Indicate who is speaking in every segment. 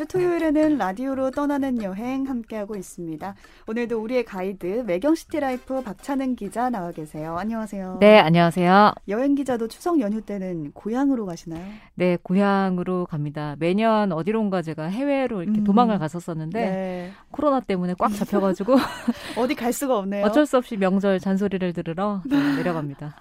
Speaker 1: 매주 토요일에는 라디오로 떠나는 여행 함께하고 있습니다. 오늘도 우리의 가이드 매경시티라이프 박찬은 기자 나와 계세요. 안녕하세요.
Speaker 2: 네, 안녕하세요.
Speaker 1: 여행 기자도 추석 연휴 때는 고향으로 가시나요?
Speaker 2: 네, 고향으로 갑니다. 매년 어디론가 제가 해외로 이렇게
Speaker 1: 음.
Speaker 2: 도망을 갔었었는데
Speaker 1: 네.
Speaker 2: 코로나 때문에 꽉 잡혀가지고
Speaker 1: 어디 갈 수가 없네요.
Speaker 2: 어쩔 수 없이 명절 잔소리를 들으러 네, 내려갑니다.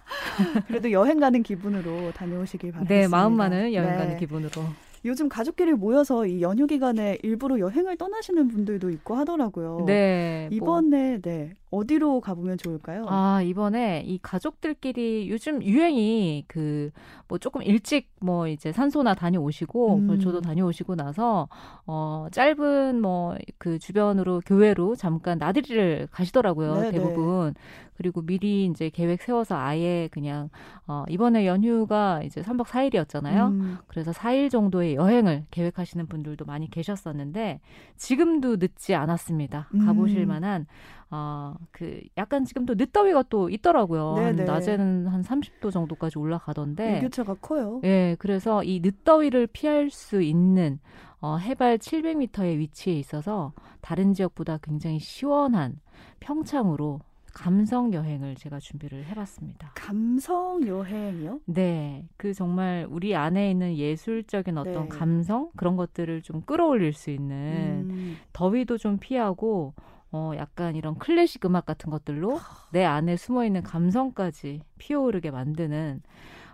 Speaker 1: 그래도 여행 가는 기분으로 다녀오시길 바랍니다.
Speaker 2: 네, 마음만은 여행
Speaker 1: 네.
Speaker 2: 가는 기분으로.
Speaker 1: 요즘 가족끼리 모여서 이 연휴 기간에 일부러 여행을 떠나시는 분들도 있고 하더라고요.
Speaker 2: 네, 뭐,
Speaker 1: 이번에 네 어디로 가보면 좋을까요?
Speaker 2: 아, 이번에 이 가족들끼리 요즘 유행이 그 뭐 조금 일찍 뭐 이제 산소나 다녀오시고
Speaker 1: 음.
Speaker 2: 뭐 저도 다녀오시고 나서 어 짧은 뭐 그 주변으로 교회로 잠깐 나들이를 가시더라고요.
Speaker 1: 네,
Speaker 2: 대부분. 그리고 미리 이제 계획 세워서 아예 그냥 어 이번에 연휴가 이제 3박 4일이었잖아요.
Speaker 1: 음,
Speaker 2: 그래서 4일 정도의 여행을 계획하시는 분들도 많이 계셨었는데 지금도 늦지 않았습니다. 가보실
Speaker 1: 음.
Speaker 2: 만한 어그 약간 지금 또 늦더위가 또 있더라고요. 한
Speaker 1: 네네.
Speaker 2: 낮에는 한 30도 정도까지 올라가던데.
Speaker 1: 일교차가 커요.
Speaker 2: 예, 그래서 이 늦더위를 피할 수 있는 어, 해발 700m의 위치에 있어서 다른 지역보다 굉장히 시원한 평창으로 감성 여행을 제가 준비를 해봤습니다.
Speaker 1: 감성 여행이요?
Speaker 2: 네, 그 정말 우리 안에 있는 예술적인 어떤
Speaker 1: 네.
Speaker 2: 감성 그런 것들을 좀 끌어올릴 수 있는
Speaker 1: 음,
Speaker 2: 더위도 좀 피하고 어 약간 이런 클래식 음악 같은 것들로 내 안에 숨어 있는 감성까지 피어오르게 만드는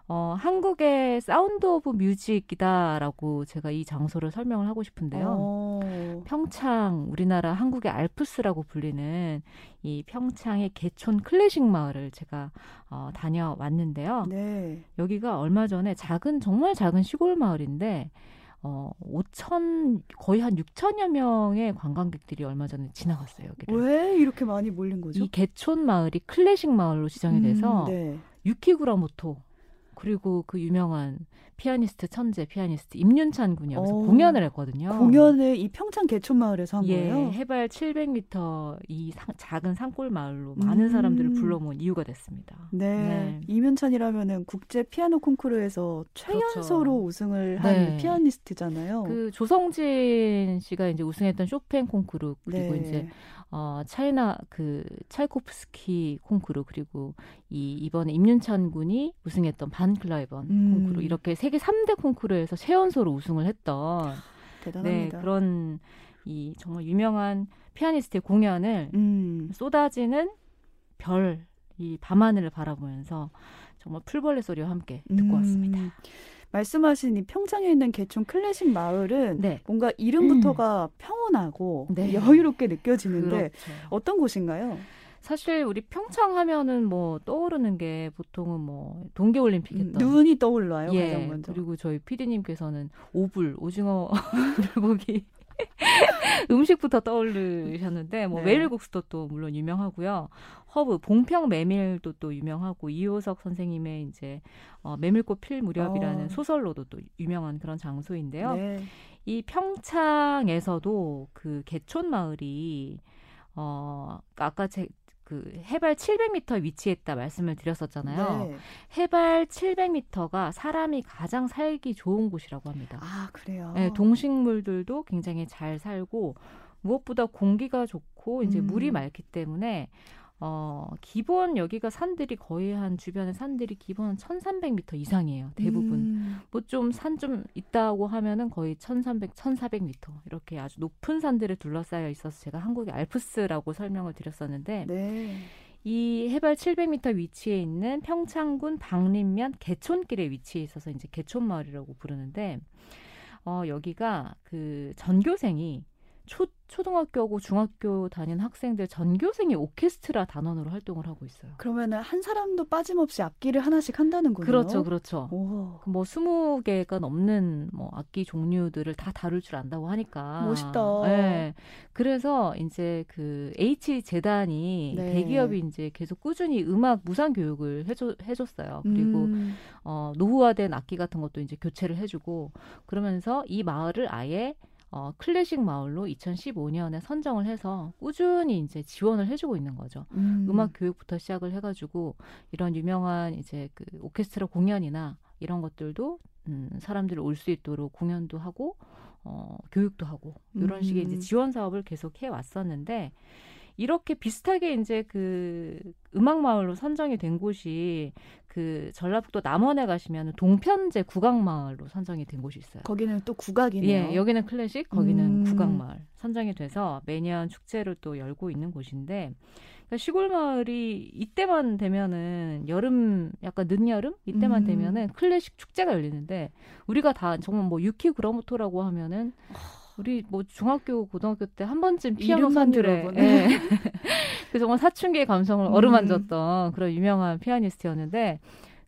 Speaker 2: 어 한국의 Sound of Music이다라고 제가 이 장소를 설명을 하고 싶은데요.
Speaker 1: 어,
Speaker 2: 평창 우리나라 한국의 알프스라고 불리는 이 평창의 계촌 클래식 마을을 제가 어 다녀왔는데요.
Speaker 1: 네.
Speaker 2: 여기가 얼마 전에 작은 정말 작은 시골 마을인데 어 5천 거의 한 6천여 명의 관광객들이 얼마 전에 지나갔어요. 여기를.
Speaker 1: 왜 이렇게 많이 몰린 거죠?
Speaker 2: 이 개촌 마을이 클래식 마을로 지정이 돼서
Speaker 1: 음, 네.
Speaker 2: 유키구라모토 그리고 그 유명한 피아니스트 천재 피아니스트 임윤찬 군이 여기서
Speaker 1: 오.
Speaker 2: 공연을 했거든요.
Speaker 1: 공연을 이 평창 개촌 마을에서 한
Speaker 2: 예,
Speaker 1: 거예요.
Speaker 2: 해발 700m 이 상- 작은 산골 마을로
Speaker 1: 음.
Speaker 2: 많은 사람들을 불러모은 이유가 됐습니다.
Speaker 1: 네.
Speaker 2: 네.
Speaker 1: 이면찬이라면은 국제 피아노 콩쿠르에서 최연소로
Speaker 2: 그렇죠.
Speaker 1: 우승을 한
Speaker 2: 네.
Speaker 1: 피아니스트잖아요.
Speaker 2: 그 조성진 씨가 이제 우승했던 쇼팽 콩쿠르 그리고
Speaker 1: 네.
Speaker 2: 이제 어 차이나 그 차이코프스키 콩쿠르 그리고 이 이번에 임윤찬 군이 우승했던 반 클라이번
Speaker 1: 음.
Speaker 2: 콩쿠르 이렇게 세계 3대 콩쿠르에서 최연소로 우승을 했던 네
Speaker 1: 대단합니다.
Speaker 2: 그런 이 정말 유명한 피아니스트의 공연을
Speaker 1: 음.
Speaker 2: 쏟아지는 별 이 밤하늘을 바라보면서 정말 풀벌레 소리와 함께 듣고
Speaker 1: 음.
Speaker 2: 왔습니다.
Speaker 1: 말씀하신 이 평창에 있는 계촌 클래식 마을은
Speaker 2: 네.
Speaker 1: 뭔가 이름부터가 평온하고
Speaker 2: 네.
Speaker 1: 여유롭게 느껴지는데
Speaker 2: 그렇죠.
Speaker 1: 어떤 곳인가요?
Speaker 2: 사실 우리 평창 하면은 뭐 떠오르는 게 보통은 뭐 동계 올림픽
Speaker 1: 음,
Speaker 2: 했던
Speaker 1: 눈이 떠올라요
Speaker 2: 예
Speaker 1: 가장 먼저.
Speaker 2: 그리고 저희 PD님께서는 오불 오징어 불고기 음식부터 떠오르셨는데 뭐
Speaker 1: 네.
Speaker 2: 메밀국수도 또 물론 유명하고요 허브 봉평 메밀도 또 유명하고 이효석 선생님의 이제 어, 메밀꽃 필 무렵이라는
Speaker 1: 어.
Speaker 2: 소설로도 또 유명한 그런 장소인데요.
Speaker 1: 네.
Speaker 2: 이 평창에서도 그 개촌 마을이 어 아까 제 그 해발 700m 위치했다 말씀을 드렸었잖아요.
Speaker 1: 네.
Speaker 2: 해발 700m가 사람이 가장 살기 좋은 곳이라고 합니다.
Speaker 1: 아 그래요.
Speaker 2: 네, 동식물들도 굉장히 잘 살고 무엇보다 공기가 좋고 이제
Speaker 1: 음.
Speaker 2: 물이 맑기 때문에 어 기본 여기가 산들이 거의 한 주변의 산들이 기본 1,300m 이상이에요. 대부분.
Speaker 1: 음.
Speaker 2: 뭐좀 산 좀 있다고 하면은 거의 1300, 1400m 이렇게 아주 높은 산들에 둘러싸여 있어서 제가 한국의 알프스라고 설명을 드렸었는데
Speaker 1: 네.
Speaker 2: 이 해발 700m 위치에 있는 평창군 방림면 개촌길에 위치해 있어서 이제 개촌마을이라고 부르는데 어 여기가 그 전교생이 초 초등학교고 중학교 다니는 학생들 전교생이 오케스트라 단원으로 활동을 하고 있어요.
Speaker 1: 그러면은 한 사람도 빠짐없이 악기를 하나씩 한다는 거예요.
Speaker 2: 그렇죠, 그렇죠.
Speaker 1: 오.
Speaker 2: 뭐 20개가 넘는 뭐 악기 종류들을 다 다룰 줄 안다고 하니까
Speaker 1: 멋있다.
Speaker 2: 네. 그래서 이제 그 H 재단이
Speaker 1: 네.
Speaker 2: 대기업이 이제 계속 꾸준히 음악 무상 교육을 해줘 해줬어요. 그리고
Speaker 1: 음.
Speaker 2: 어 노후화된 악기 같은 것도 이제 교체를 해주고 그러면서 이 마을을 아예 어, 클래식 마을로 2015년에 선정을 해서 꾸준히 이제 지원을 해주고 있는 거죠.
Speaker 1: 음.
Speaker 2: 음악 교육부터 시작을 해가지고 이런 유명한 이제 그 오케스트라 공연이나 이런 것들도 음, 사람들이 올 수 있도록 공연도 하고 어, 교육도 하고 이런 식의 이제
Speaker 1: 음.
Speaker 2: 지원 사업을 계속 해 왔었는데 이렇게 비슷하게 이제 그 음악 마을로 선정이 된 곳이 그 전라북도 남원에 가시면 동편제 국악 마을로 선정이 된 곳이 있어요.
Speaker 1: 거기는 또 국악이네요.
Speaker 2: 예, 여기는 클래식, 거기는
Speaker 1: 음.
Speaker 2: 국악 마을 선정이 돼서 매년 축제를 또 열고 있는 곳인데 그러니까 시골 마을이 이때만 되면은 여름 약간 늦여름 이때만
Speaker 1: 음.
Speaker 2: 되면은 클래식 축제가 열리는데 우리가 다 정말 뭐 유키 그라모토라고 하면은 우리 뭐 중학교 고등학교 때 한 번쯤 피아노 선율에. 예. 그 정말 사춘기의 감성을
Speaker 1: 음.
Speaker 2: 어루만졌던 그런 유명한 피아니스트였는데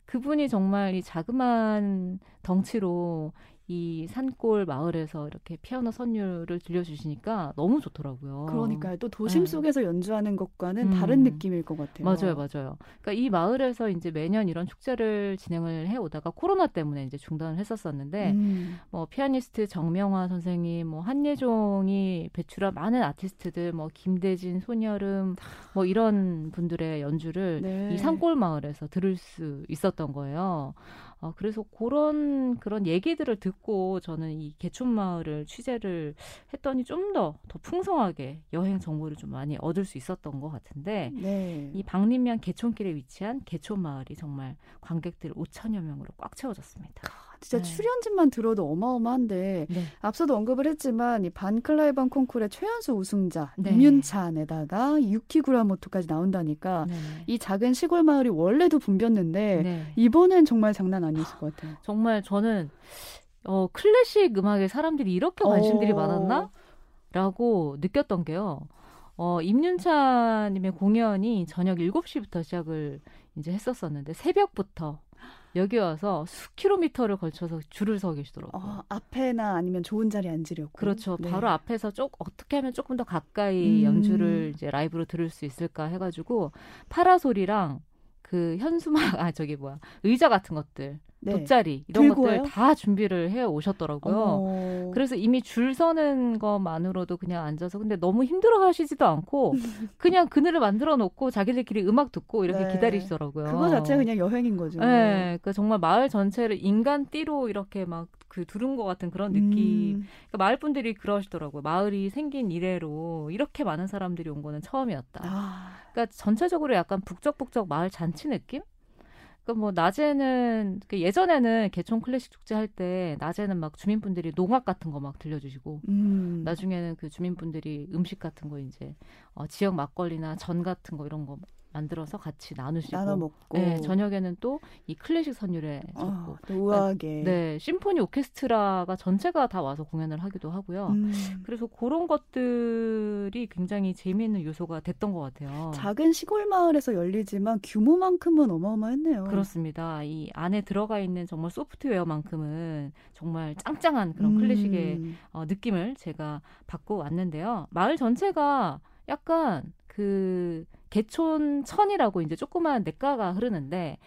Speaker 2: 그분이 정말 이 자그마한 덩치로 이 산골 마을에서 이렇게 피아노 선율을 들려주시니까 너무 좋더라고요.
Speaker 1: 그러니까요. 또 도심
Speaker 2: 네.
Speaker 1: 속에서 연주하는 것과는
Speaker 2: 음.
Speaker 1: 다른 느낌일 것 같아요.
Speaker 2: 맞아요, 맞아요. 그러니까 이 마을에서 이제 매년 이런 축제를 진행을 해 오다가 코로나 때문에 이제 중단을 했었었는데
Speaker 1: 음.
Speaker 2: 뭐 피아니스트 정명화 선생님, 뭐 한예종이 배출한 많은 아티스트들, 뭐 김대진, 손여름, 뭐 이런 분들의 연주를
Speaker 1: 네.
Speaker 2: 이 산골 마을에서 들을 수 있었던 거예요. 어, 그래서 그런 그런 얘기들을 듣고 저는 이 개촌 마을을 취재를 했더니 좀더더 풍성하게 여행 정보를 좀 많이 얻을 수 있었던 것 같은데
Speaker 1: 네.
Speaker 2: 이 박림면 개촌길에 위치한 개촌 마을이 정말 관객들 5천여 명으로 꽉 채워졌습니다.
Speaker 1: 진짜
Speaker 2: 네.
Speaker 1: 출연진만 들어도 어마어마한데
Speaker 2: 네.
Speaker 1: 앞서도 언급을 했지만 이 반클라이번 콩쿠르의 최연소 우승자
Speaker 2: 네.
Speaker 1: 임윤찬에다가 유키 구라모토까지 나온다니까. 이 작은 시골 마을이 원래도 붐볐는데
Speaker 2: 네.
Speaker 1: 이번엔 정말 장난 아니었을 것 같아요.
Speaker 2: 정말 저는 어, 클래식 음악에 사람들이 이렇게 관심들이
Speaker 1: 어.
Speaker 2: 많았나? 라고 느꼈던 게요. 어, 임윤찬님의 공연이 저녁 7시부터 시작을 이제 했었었는데 새벽부터 여기 와서 수킬로미터를 걸쳐서 줄을 서 계시더라고요.
Speaker 1: 어, 앞에나 아니면 좋은 자리에 앉으려고.
Speaker 2: 그렇죠.
Speaker 1: 네.
Speaker 2: 바로 앞에서 쪽 어떻게 하면 조금 더 가까이
Speaker 1: 음.
Speaker 2: 연주를 이제 라이브로 들을 수 있을까 해가지고 파라솔이랑 그 현수막 아 저기 뭐야 의자 같은 것들
Speaker 1: 네.
Speaker 2: 돗자리 이런
Speaker 1: 들고
Speaker 2: 것들? 다 준비를 해 오셨더라고요.
Speaker 1: 어.
Speaker 2: 그래서 이미 줄 서는 것만으로도 그냥 앉아서 근데 너무 힘들어 하시지도 않고 그냥 그늘을 만들어 놓고 자기들끼리 음악 듣고 이렇게
Speaker 1: 네.
Speaker 2: 기다리시더라고요.
Speaker 1: 그거 자체가 그냥 여행인 거죠.
Speaker 2: 네, 그러니까 정말 마을 전체를 인간 띠로 이렇게 막 그 두른 것 같은 그런 느낌.
Speaker 1: 음,
Speaker 2: 그러니까 마을 분들이 그러시더라고요. 마을이 생긴 이래로 이렇게 많은 사람들이 온 거는 처음이었다.
Speaker 1: 아,
Speaker 2: 그러니까 전체적으로 약간 북적북적 마을 잔치 느낌? 그러니까 뭐 낮에는 그 예전에는 개촌 클래식 축제 할 때 낮에는 막 주민분들이 농악 같은 거 막 들려주시고
Speaker 1: 음.
Speaker 2: 나중에는 그 주민분들이 음식 같은 거 이제 어, 지역 막걸리나 전 같은 거 이런 거 만들어서 같이 나누시고
Speaker 1: 나눠 먹고.
Speaker 2: 네, 저녁에는 또 이 클래식 선율에
Speaker 1: 어, 또 우아하게.
Speaker 2: 네 심포니 오케스트라가 전체가 다 와서 공연을 하기도 하고요.
Speaker 1: 음.
Speaker 2: 그래서 그런 것들이 굉장히 재미있는 요소가 됐던 것 같아요.
Speaker 1: 작은 시골 마을에서 열리지만 규모만큼은 어마어마했네요.
Speaker 2: 그렇습니다. 이 안에 들어가 있는 정말 소프트웨어만큼은 정말 짱짱한 그런
Speaker 1: 음.
Speaker 2: 클래식의 어, 느낌을 제가 받고 왔는데요. 마을 전체가 약간 그 개촌천이라고 이제 조그마한 냇가가 흐르는데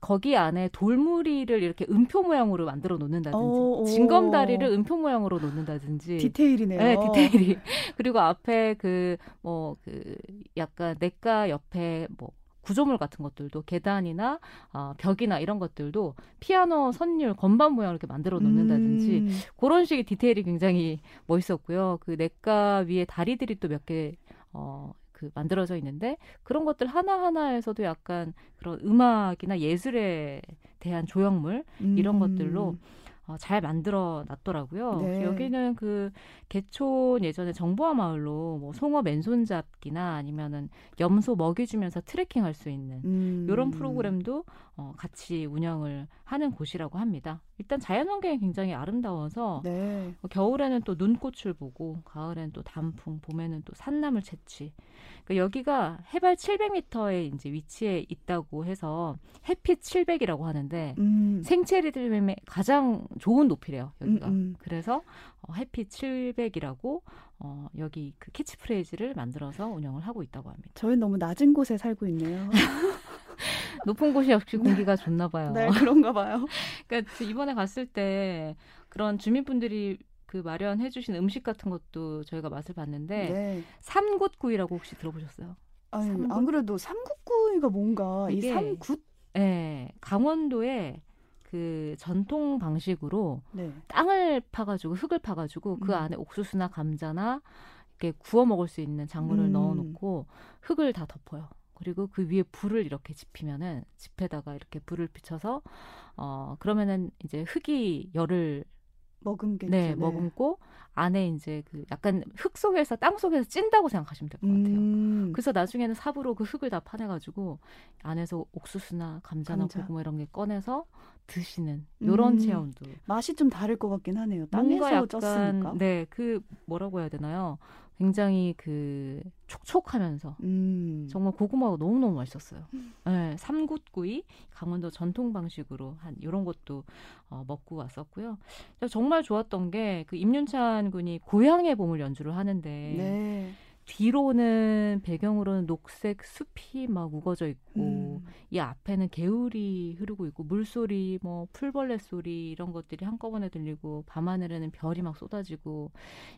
Speaker 2: 거기 안에 돌무리를 이렇게 음표 모양으로 만들어 놓는다든지
Speaker 1: 오, 오.
Speaker 2: 징검다리를 음표 모양으로 놓는다든지
Speaker 1: 디테일이네요.
Speaker 2: 네, 디테일이. 그리고 앞에 그, 뭐, 그, 약간 냇가 옆에 뭐, 구조물 같은 것들도 계단이나 어, 벽이나 이런 것들도 피아노 선율 건반 모양을 이렇게 만들어 놓는다든지
Speaker 1: 음.
Speaker 2: 그런 식의 디테일이 굉장히 멋있었고요. 그 냇가 위에 다리들이 또 몇 개 어, 그 만들어져 있는데 그런 것들 하나 하나에서도 약간 그런 음악이나 예술에 대한 조형물 이런
Speaker 1: 음.
Speaker 2: 것들로 어, 잘 만들어 놨더라고요.
Speaker 1: 네.
Speaker 2: 여기는 그 개촌 예전에 정보화 마을로 뭐 송어 맨손 잡기나 아니면은 염소 먹이 주면서 트레킹 할 수 있는
Speaker 1: 음.
Speaker 2: 이런 프로그램도 어, 같이 운영을 하는 곳이라고 합니다. 일단 자연환경이 굉장히 아름다워서
Speaker 1: 네.
Speaker 2: 뭐 겨울에는 또 눈꽃을 보고 가을에는 또 단풍, 봄에는 또 산나물 채취. 그러니까 여기가 해발 700m에 이제 위치해 있다고 해서 햇빛 700이라고 하는데
Speaker 1: 음.
Speaker 2: 생체리들의 가장 좋은 높이래요 여기가.
Speaker 1: 음, 음.
Speaker 2: 그래서 어, 햇빛 700이라고 어, 여기 그 캐치프레이즈를 만들어서 운영을 하고 있다고 합니다.
Speaker 1: 저희 너무 낮은 곳에 살고 있네요.
Speaker 2: 높은 곳이 역시 공기가 좋나 봐요.
Speaker 1: 네, 그런가 봐요.
Speaker 2: 그러니까 저 이번에 갔을 때 그런 주민분들이 그 마련해 주신 음식 같은 것도 저희가 맛을 봤는데
Speaker 1: 네.
Speaker 2: 삼굿구이라고 혹시 들어보셨어요?
Speaker 1: 아니,
Speaker 2: 삼국?
Speaker 1: 안 그래도 삼국구이가 뭔가 이 삼굿
Speaker 2: 네, 강원도에 그 전통 방식으로
Speaker 1: 네.
Speaker 2: 땅을 파가지고 흙을 파가지고 그
Speaker 1: 음.
Speaker 2: 안에 옥수수나 감자나 이렇게 구워 먹을 수 있는 작물을
Speaker 1: 음.
Speaker 2: 넣어놓고 흙을 다 덮어요. 그리고 그 위에 불을 이렇게 지피면은 지폐다가 이렇게 불을 비춰서 어 그러면은 이제 흙이 열을
Speaker 1: 머금겠죠.
Speaker 2: 네, 머금고 안에 이제 그 약간 흙 속에서 땅 속에서 찐다고 생각하시면 될 것 같아요.
Speaker 1: 음.
Speaker 2: 그래서 나중에는 삽으로 그 흙을 다 파내가지고 안에서 옥수수나 감자나
Speaker 1: 감자.
Speaker 2: 고구마 이런 게 꺼내서 드시는 이런
Speaker 1: 음.
Speaker 2: 체험도
Speaker 1: 맛이 좀 다를 것 같긴 하네요. 땅에서
Speaker 2: 약간
Speaker 1: 쪘으니까.
Speaker 2: 네 그 뭐라고 해야 되나요? 굉장히 그 촉촉하면서
Speaker 1: 음.
Speaker 2: 정말 고구마가 너무 너무 맛있었어요. 네, 삼굿구이 강원도 전통 방식으로 한 이런 것도 어, 먹고 왔었고요. 정말 좋았던 게 그 임윤찬 군이 고향의 봄을 연주를 하는데
Speaker 1: 네.
Speaker 2: 뒤로는 배경으로는 녹색 숲이 막 우거져 있고
Speaker 1: 음.
Speaker 2: 이 앞에는 개울이 흐르고 있고 물소리 뭐 풀벌레 소리 이런 것들이 한꺼번에 들리고 밤하늘에는 별이 막 쏟아지고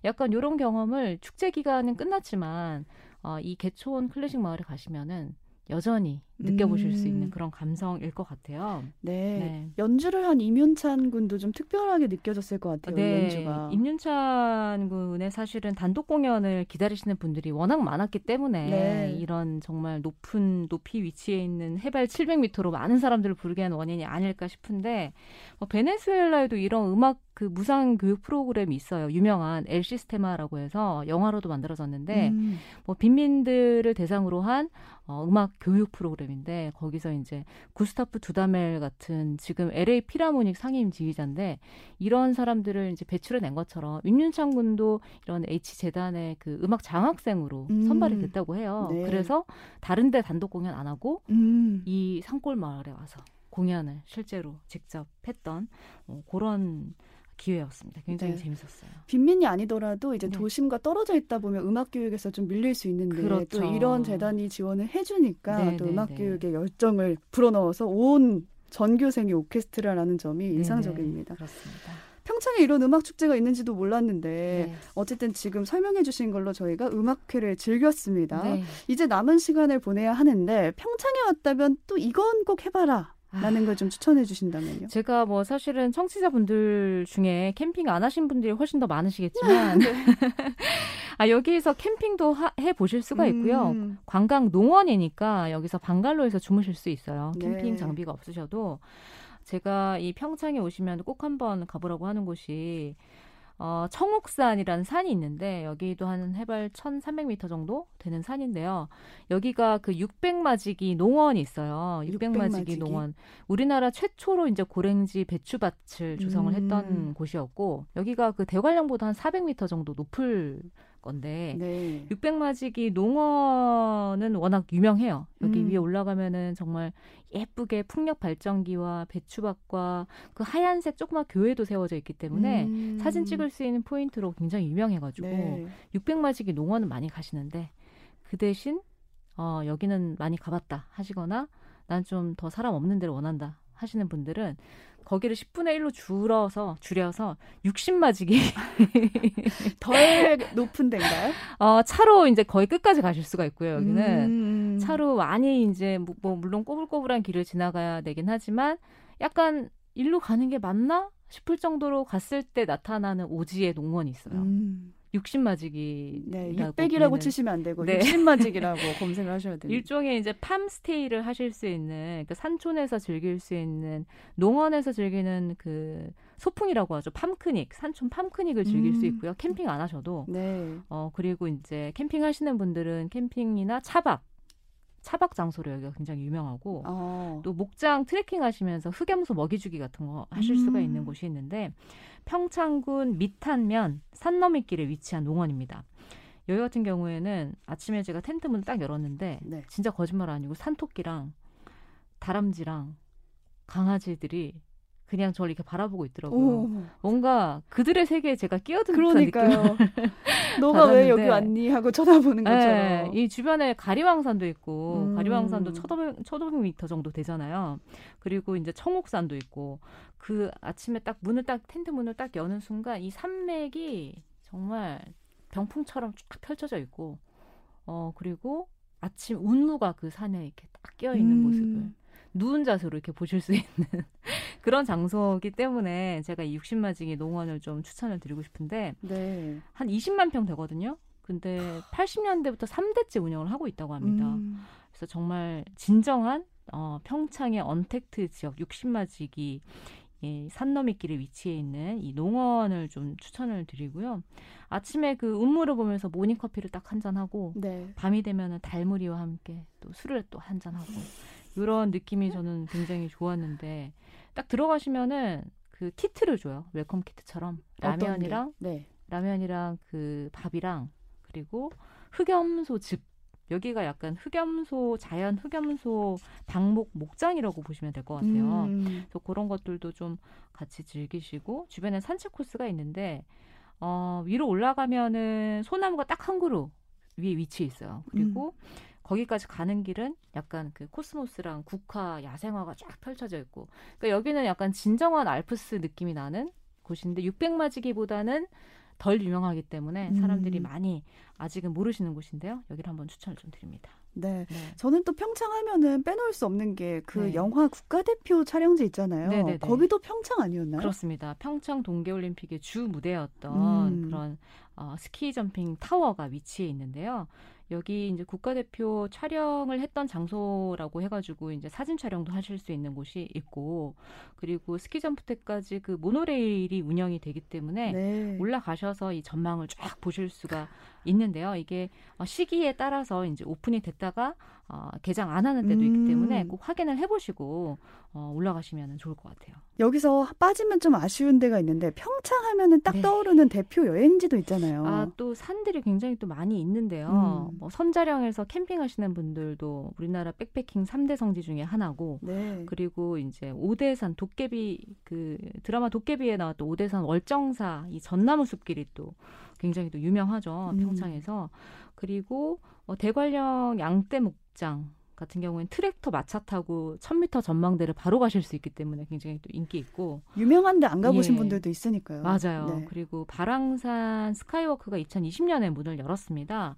Speaker 2: 약간 이런 경험을 축제 기간은 끝났지만 어, 이 개촌 클래식 마을에 가시면은 여전히 느껴보실 수 있는
Speaker 1: 음.
Speaker 2: 그런 감성일 것 같아요.
Speaker 1: 네.
Speaker 2: 네.
Speaker 1: 연주를 한 임윤찬 군도 좀 특별하게 느껴졌을 것 같아요.
Speaker 2: 네,
Speaker 1: 연주가.
Speaker 2: 임윤찬 군의 사실은 단독 공연을 기다리시는 분들이 워낙 많았기 때문에
Speaker 1: 네.
Speaker 2: 이런 정말 높은 높이 위치해 있는 해발 700m로 많은 사람들을 부르게 한 원인이 아닐까 싶은데 뭐 베네수엘라에도 이런 음악 그 무상 교육 프로그램이 있어요. 유명한 엘 시스테마라고 해서 영화로도 만들어졌는데
Speaker 1: 음.
Speaker 2: 뭐 빈민들을 대상으로 한 어, 음악 교육 프로그램 인데 거기서 이제 구스타프 두다멜 같은 지금 LA 피라모닉 상임 지휘자인데 이런 사람들을 이제 배출해 낸 것처럼 윤윤창 군도 이런 H 재단의 그 음악 장학생으로
Speaker 1: 음.
Speaker 2: 선발이 됐다고 해요.
Speaker 1: 네.
Speaker 2: 그래서 다른 데 단독 공연 안 하고
Speaker 1: 음.
Speaker 2: 이 산골 마을에 와서 공연을 실제로 직접 했던 어, 그런 기회였습니다. 굉장히
Speaker 1: 네.
Speaker 2: 재밌었어요.
Speaker 1: 빈민이 아니더라도 이제
Speaker 2: 네.
Speaker 1: 도심과 떨어져 있다 보면 음악 교육에서 좀 밀릴 수 있는데
Speaker 2: 그렇죠.
Speaker 1: 또 이런 재단이 지원을 해주니까
Speaker 2: 네,
Speaker 1: 또
Speaker 2: 네,
Speaker 1: 음악
Speaker 2: 네.
Speaker 1: 교육의 열정을 불어넣어서 온 전교생이 오케스트라라는 점이
Speaker 2: 네네,
Speaker 1: 인상적입니다.
Speaker 2: 그렇습니다.
Speaker 1: 평창에 이런 음악 축제가 있는지도 몰랐는데
Speaker 2: 네.
Speaker 1: 어쨌든 지금 설명해 주신 걸로 저희가 음악회를 즐겼습니다.
Speaker 2: 네.
Speaker 1: 이제 남은 시간을 보내야 하는데 평창에 왔다면 또 이건 꼭 해봐라
Speaker 2: 아.
Speaker 1: 라는 걸 좀 추천해 주신다면요.
Speaker 2: 제가 뭐 사실은 청취자분들 중에 캠핑 안 하신 분들이 훨씬 더 많으시겠지만 아 여기서 캠핑도 하- 해 보실 수가 있고요.
Speaker 1: 음,
Speaker 2: 관광 농원이니까 여기서 방갈로에서 주무실 수 있어요.
Speaker 1: 네.
Speaker 2: 캠핑 장비가 없으셔도 제가 이 평창에 오시면 꼭 한번 가보라고 하는 곳이 어, 청옥산이라는 산이 있는데 여기도 한 해발 1,300m 정도 되는 산인데요. 여기가 그 600마지기 농원이 있어요. 600마지기
Speaker 1: 600마지기.
Speaker 2: 농원. 우리나라 최초로 이제 고랭지 배추밭을 조성을
Speaker 1: 음.
Speaker 2: 했던 곳이었고 여기가 그 대관령보다 한 400m 정도 높을 건데
Speaker 1: 네.
Speaker 2: 600마지기 농원은 워낙 유명해요. 여기
Speaker 1: 음.
Speaker 2: 위에 올라가면은 정말 예쁘게 풍력 발전기와 배추밭과 그 하얀색 조그만 교회도 세워져 있기 때문에
Speaker 1: 음.
Speaker 2: 사진 찍을 수 있는 포인트로 굉장히 유명해가지고
Speaker 1: 네.
Speaker 2: 600마지기 농원은 많이 가시는데 그 대신 어, 여기는 많이 가봤다 하시거나 난 좀 더 사람 없는 데를 원한다 하시는 분들은 거기를 10분의 1로 줄어서 줄여서 60마지기
Speaker 1: 덜 높은 데인가요?
Speaker 2: 어, 차로 이제 거의 끝까지 가실 수가 있고요. 여기는
Speaker 1: 음.
Speaker 2: 차로 많이 이제 뭐, 뭐 물론 꼬불꼬불한 길을 지나가야 되긴 하지만 약간 일로 가는 게 맞나 싶을 정도로 갔을 때 나타나는 오지의 농원이 있어요.
Speaker 1: 음.
Speaker 2: 60마지기
Speaker 1: 네, 600이라고 치시면 안 되고
Speaker 2: 네.
Speaker 1: 60마직이라고 검색을 하셔야 됩니다.
Speaker 2: 일종의 이제 팜 스테이를 하실 수 있는 그 산촌에서 즐길 수 있는 농원에서 즐기는 그 소풍이라고 하죠. 팜크닉, 산촌 팜크닉을 즐길 수
Speaker 1: 음.
Speaker 2: 있고요. 캠핑 안 하셔도
Speaker 1: 네.
Speaker 2: 어 그리고 이제 캠핑 하시는 분들은 캠핑이나 차박 차박 장소로 여기가 굉장히 유명하고
Speaker 1: 어.
Speaker 2: 또 목장 트레킹 하시면서 흑염소 먹이 주기 같은 거 하실 수가
Speaker 1: 음.
Speaker 2: 있는 곳이 있는데 평창군 미탄면 산 너미길에 위치한 농원입니다. 여기 같은 경우에는 아침에 제가 텐트 문을 딱 열었는데
Speaker 1: 네.
Speaker 2: 진짜 거짓말 아니고 산토끼랑 다람쥐랑 강아지들이 그냥 저를 이렇게 바라보고 있더라고요.
Speaker 1: 오.
Speaker 2: 뭔가 그들의 세계에 제가 끼어든.
Speaker 1: 그러니까요. 너가 왜 여기
Speaker 2: 받았는데.
Speaker 1: 왔니 하고 쳐다보는
Speaker 2: 네,
Speaker 1: 것처럼.
Speaker 2: 이 주변에 가리왕산도 있고
Speaker 1: 음.
Speaker 2: 가리왕산도 1,500, 1,500m 정도 되잖아요. 그리고 이제 청옥산도 있고 그 아침에 딱 문을 딱 텐트 문을 딱 여는 순간 이 산맥이 정말 병풍처럼 쫙 펼쳐져 있고 어 그리고 아침 운무가 그 산에 이렇게 딱 끼어 있는
Speaker 1: 음.
Speaker 2: 모습을 누운 자세로 이렇게 보실 수 있는 그런 장소이기 때문에 제가 이 60마지기 농원을 좀 추천을 드리고 싶은데
Speaker 1: 네.
Speaker 2: 한 20만 평 되거든요. 근데 80년대부터 3대째 운영을 하고 있다고 합니다.
Speaker 1: 음.
Speaker 2: 그래서 정말 진정한 어, 평창의 언택트 지역 600마지기 이 산너미길에 위치해 있는 이 농원을 좀 추천을 드리고요. 아침에 그 운무를 보면서 모닝커피를 딱 한 잔하고
Speaker 1: 네.
Speaker 2: 밤이 되면 은 달무리와 함께 또 술을 또 한 잔하고 이런 느낌이 저는 굉장히 좋았는데 딱 들어가시면은 그 키트를 줘요. welcome kit처럼? 라면이랑
Speaker 1: 네.
Speaker 2: 라면이랑 그 밥이랑 그리고 흑염소 즙 여기가 약간 흑염소 자연 흑염소 방목 목장이라고 보시면 될 것 같아요.
Speaker 1: 음.
Speaker 2: 그래서 그런 것들도 좀 같이 즐기시고 주변에 산책 코스가 있는데 어, 위로 올라가면은 소나무가 딱 한 그루 위에 위치해 있어요. 그리고 거기까지 가는 길은 약간 그 코스모스랑 국화 야생화가 쫙 펼쳐져 있고 그러니까 여기는 약간 진정한 알프스 느낌이 나는 곳인데 600마지기보다는 덜 유명하기 때문에 사람들이
Speaker 1: 음.
Speaker 2: 많이 아직은 모르시는 곳인데요. 여기를 한번 추천을 좀 드립니다.
Speaker 1: 네.
Speaker 2: 네.
Speaker 1: 저는 또 평창 하면은 빼놓을 수 없는 게그
Speaker 2: 네.
Speaker 1: 영화 국가대표 촬영지 있잖아요.
Speaker 2: 네네네.
Speaker 1: 거기도 평창 아니었나요?
Speaker 2: 그렇습니다. 평창 동계올림픽의 주 무대였던
Speaker 1: 음.
Speaker 2: 그런 어, 스키 점핑 타워가 위치해 있는데요. 여기 이제 국가대표 촬영을 했던 장소라고 해가지고 이제 사진 촬영도 하실 수 있는 곳이 있고 그리고 스키 점프대까지 그 모노레일이 운영이 되기 때문에
Speaker 1: 네.
Speaker 2: 올라가셔서 이 전망을 쫙 보실 수가 있는데요. 이게 어, 시기에 따라서 이제 오픈이 됐다가 어, 개장 안 하는 때도
Speaker 1: 음.
Speaker 2: 있기 때문에 꼭 확인을 해보시고 어, 올라가시면 좋을 것 같아요.
Speaker 1: 여기서 빠지면 좀 아쉬운 데가 있는데 평창 하면은 딱
Speaker 2: 네.
Speaker 1: 떠오르는 대표 여행지도 있잖아요.
Speaker 2: 아, 또 산들이 굉장히 또 많이 있는데요.
Speaker 1: 음.
Speaker 2: 뭐 선자령에서 캠핑하시는 분들도 우리나라 백패킹 3대 성지 중에 하나고
Speaker 1: 네.
Speaker 2: 그리고 이제 오대산 도깨비 그 드라마 도깨비에 나왔던 오대산 월정사 이 전나무 숲길이 또 굉장히 또 유명하죠.
Speaker 1: 음.
Speaker 2: 평창에서. 그리고 어, 대관령 양떼 목장 같은 경우에는 트랙터 마차 타고 1000m 전망대를 바로 가실 수 있기 때문에 굉장히 또 인기 있고
Speaker 1: 유명한데 안 가보신
Speaker 2: 예.
Speaker 1: 분들도 있으니까요.
Speaker 2: 맞아요.
Speaker 1: 네.
Speaker 2: 그리고 바랑산 스카이워크가 2020년에 문을 열었습니다.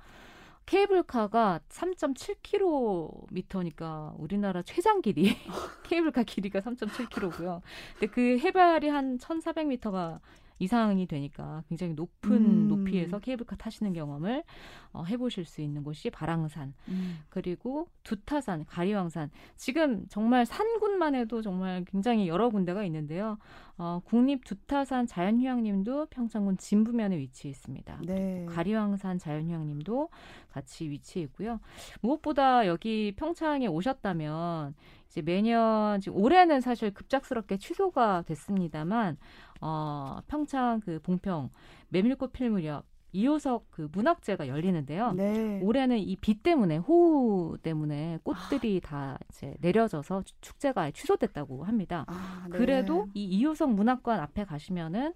Speaker 2: 케이블카가 3.7km니까 우리나라 최장 길이 케이블카 길이가 3.7km고요. 근데 그 해발이 한 1,400m가 이상이 되니까 굉장히 높은
Speaker 1: 음.
Speaker 2: 높이에서 케이블카 타시는 경험을 어, 해보실 수 있는 곳이 바랑산.
Speaker 1: 음.
Speaker 2: 그리고 두타산, 가리왕산. 지금 정말 산군만 해도 정말 굉장히 여러 군데가 있는데요. 어, 국립 두타산 자연휴양림도 평창군 진부면에 위치해 있습니다.
Speaker 1: 네.
Speaker 2: 가리왕산 자연휴양림도 같이 위치해 있고요. 무엇보다 여기 평창에 오셨다면 이제 매년 지금 올해는 사실 급작스럽게 취소가 됐습니다만 어, 평창 그 봉평 메밀꽃 필 무렵 이호석 그 문학제가 열리는데요.
Speaker 1: 네.
Speaker 2: 올해는 이 비 때문에 호우 때문에 꽃들이 다 이제 내려져서 추- 축제가 취소됐다고 합니다.
Speaker 1: 아, 네.
Speaker 2: 그래도 이 이호석 문학관 앞에 가시면은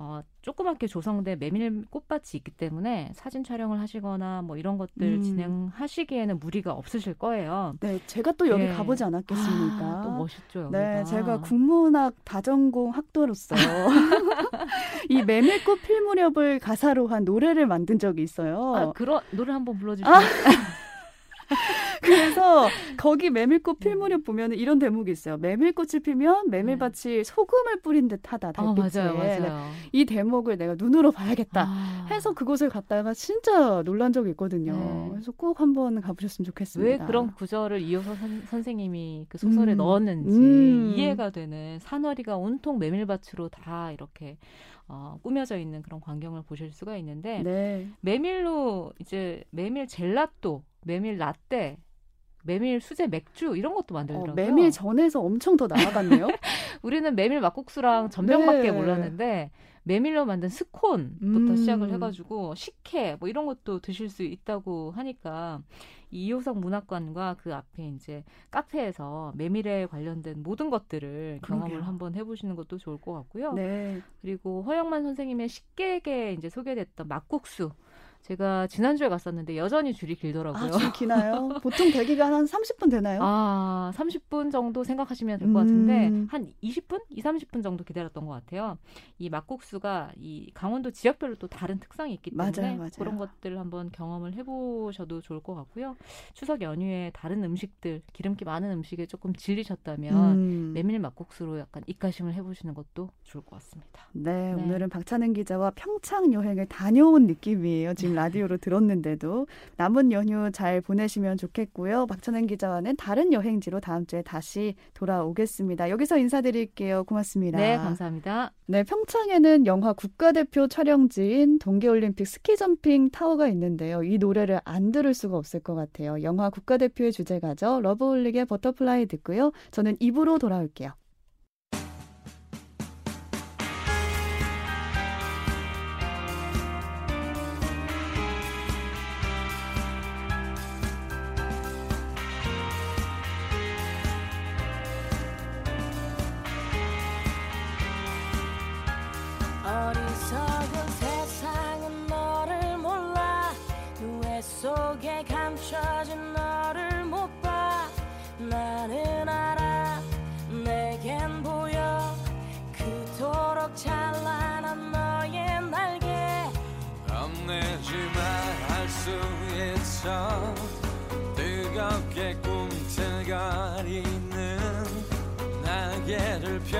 Speaker 2: 어, 조그맣게 조성된 메밀 꽃밭이 있기 때문에 사진 촬영을 하시거나 뭐 이런 것들
Speaker 1: 음.
Speaker 2: 진행하시기에는 무리가 없으실 거예요.
Speaker 1: 네, 제가 또 여기
Speaker 2: 예.
Speaker 1: 가보지 않았겠습니까?
Speaker 2: 아, 또 멋있죠. 여기가.
Speaker 1: 네, 제가 국문학 다전공 학도로서 이 메밀꽃 필 무렵을 가사로 한 노래를 만든 적이 있어요.
Speaker 2: 아, 그런 노래 한번 불러주시면
Speaker 1: 아, 그래서 거기 메밀꽃 필
Speaker 2: 음.
Speaker 1: 무렵 보면 이런 대목이 있어요. 메밀꽃이 피면 메밀밭이 소금을 뿌린 듯하다
Speaker 2: 아,
Speaker 1: 달빛에.
Speaker 2: 맞아요, 맞아요.
Speaker 1: 이 대목을 내가 눈으로 봐야겠다.
Speaker 2: 아.
Speaker 1: 해서 그곳을 갔다가 진짜 놀란 적이 있거든요.
Speaker 2: 네.
Speaker 1: 그래서 꼭 한번 가보셨으면 좋겠습니다.
Speaker 2: 왜 그런 구절을 이효석 선, 선생님이 그 소설에
Speaker 1: 음.
Speaker 2: 넣었는지
Speaker 1: 음.
Speaker 2: 이해가 되는 산허리가 온통 메밀밭으로 다 이렇게 어, 꾸며져 있는 그런 광경을 보실 수가 있는데
Speaker 1: 네.
Speaker 2: 메밀로 이제 메밀 젤라또, 메밀 라떼, 메밀 수제 맥주 이런 것도
Speaker 1: 어,
Speaker 2: 만들더라고요.
Speaker 1: 메밀 전에서 엄청 더 나아갔네요.
Speaker 2: 우리는 메밀 막국수랑 전병밖에
Speaker 1: 네.
Speaker 2: 몰랐는데 메밀로 만든 스콘부터
Speaker 1: 음.
Speaker 2: 시작을 해가지고 식혜 뭐 이런 것도 드실 수 있다고 하니까 이 이호석 문학관과 그 앞에 이제 카페에서 메밀에 관련된 모든 것들을 경험을
Speaker 1: 그러게요.
Speaker 2: 한번 해보시는 것도 좋을 것 같고요.
Speaker 1: 네.
Speaker 2: 그리고 허영만 선생님의 식객에 이제 소개됐던 막국수 제가 지난주에 갔었는데 여전히 줄이 길더라고요.
Speaker 1: 아, 줄 기나요? 보통 대기가 한 30분 되나요?
Speaker 2: 아, 30분 정도 생각하시면 될것 같은데
Speaker 1: 음.
Speaker 2: 한 20분, 2, 30분 정도 기다렸던 것 같아요. 이 막국수가 이 강원도 지역별로 또 다른 특성이 있기 때문에
Speaker 1: 맞아요, 맞아요.
Speaker 2: 그런 것들을 한번 경험을 해보셔도 좋을 것 같고요. 추석 연휴에 다른 음식들 기름기 많은 음식에 조금 질리셨다면
Speaker 1: 음.
Speaker 2: 메밀 막국수로 약간 입가심을 해보시는 것도 좋을 것 같습니다.
Speaker 1: 네,
Speaker 2: 네.
Speaker 1: 오늘은 박찬은 기자와 평창 여행을 다녀온 느낌이에요. 지금 라디오로 들었는데도 남은 연휴 잘 보내시면 좋겠고요. 박찬은 기자와는 다른 여행지로 다음 주에 다시 돌아오겠습니다. 여기서 인사드릴게요. 고맙습니다.
Speaker 2: 네, 감사합니다.
Speaker 1: 네, 평창에는 영화 국가대표 촬영지인 동계올림픽 스키점핑 타워가 있는데요. 이 노래를 안 들을 수가 없을 것 같아요. 영화 국가대표의 주제가죠. 러브홀릭의 Butterfly 듣고요. 저는 2부로 돌아올게요.
Speaker 3: 감춰진 너를 못 봐. 나는 알아. 내겐 보여. 그토록 찬란한 너의 날개.
Speaker 4: 겁내지만 할 수 있어. 뜨겁게 꿈틀거리는 날개를 펴.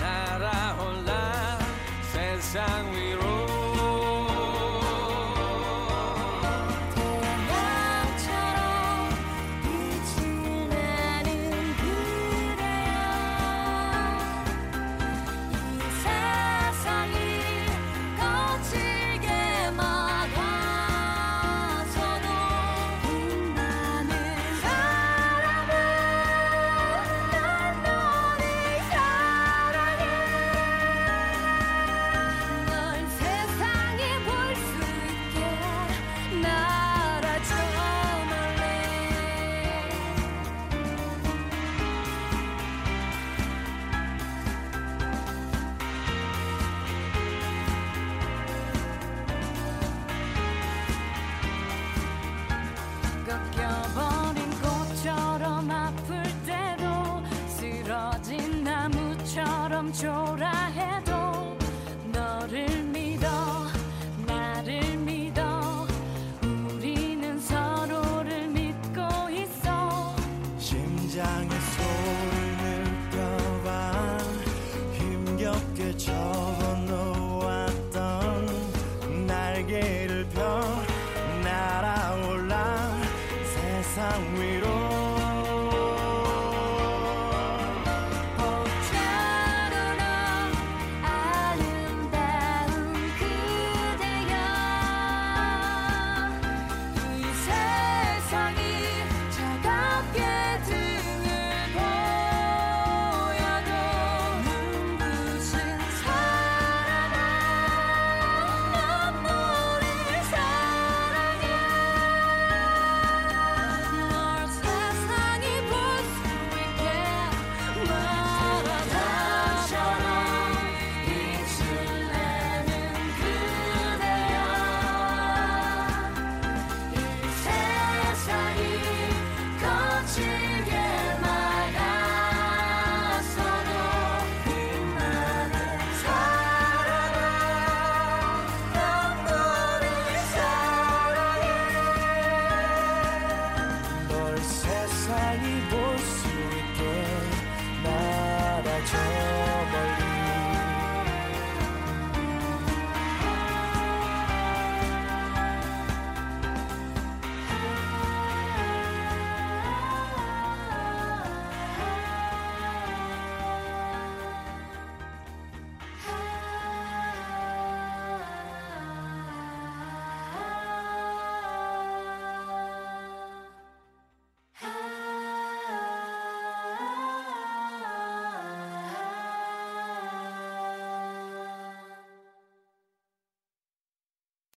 Speaker 4: 날아올라 세상 위
Speaker 3: 나무처